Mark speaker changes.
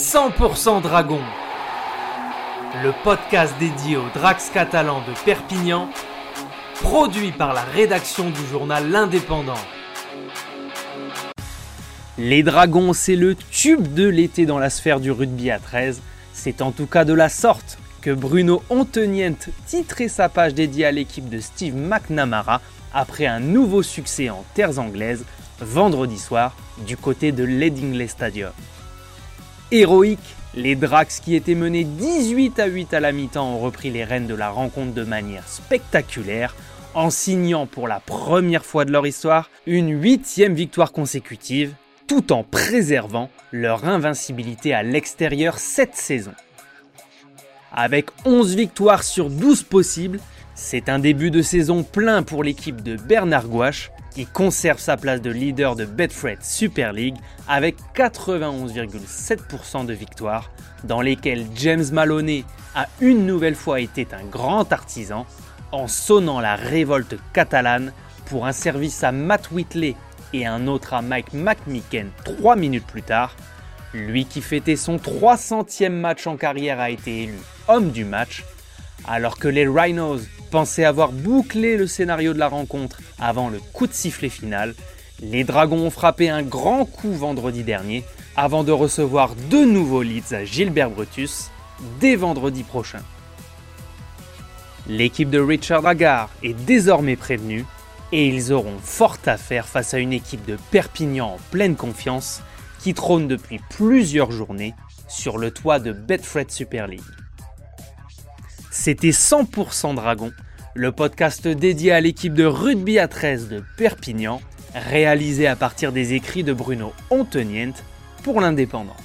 Speaker 1: 100% Dragon, le podcast dédié aux Drax catalans de Perpignan, produit par la rédaction du journal L'Indépendant. Les Dragons, c'est le tube de l'été dans la sphère du rugby à 13. C'est en tout cas de la sorte que Bruno Ontenient titrait sa page dédiée à l'équipe de Steve McNamara après un nouveau succès en terres anglaises vendredi soir du côté de l'Edingley Stadium. Héroïque, les Drax qui étaient menés 18 à 8 à la mi-temps ont repris les rênes de la rencontre de manière spectaculaire en signant pour la première fois de leur histoire une huitième victoire consécutive tout en préservant leur invincibilité à l'extérieur cette saison. Avec 11 victoires sur 12 possibles, c'est un début de saison plein pour l'équipe de Bernard Gouache qui conserve sa place de leader de Betfred Super League avec 91,7% de victoires dans lesquelles James Maloney a une nouvelle fois été un grand artisan en sonnant la révolte catalane pour un service à Matt Whitley et un autre à Mike McMicken 3 minutes plus tard. Lui qui fêtait son 300e match en carrière a été élu homme du match, alors que les Rhinos pensaient avoir bouclé le scénario de la rencontre avant le coup de sifflet final. Les Dragons ont frappé un grand coup vendredi dernier avant de recevoir deux nouveaux leads à Gilbert Brutus dès vendredi prochain. L'équipe de Richard Agar est désormais prévenue et ils auront fort à faire face à une équipe de Perpignan en pleine confiance qui trône depuis plusieurs journées sur le toit de Betfred Super League. C'était 100% Dragon, le podcast dédié à l'équipe de rugby à 13 de Perpignan, réalisé à partir des écrits de Bruno Ontenient pour l'Indépendant.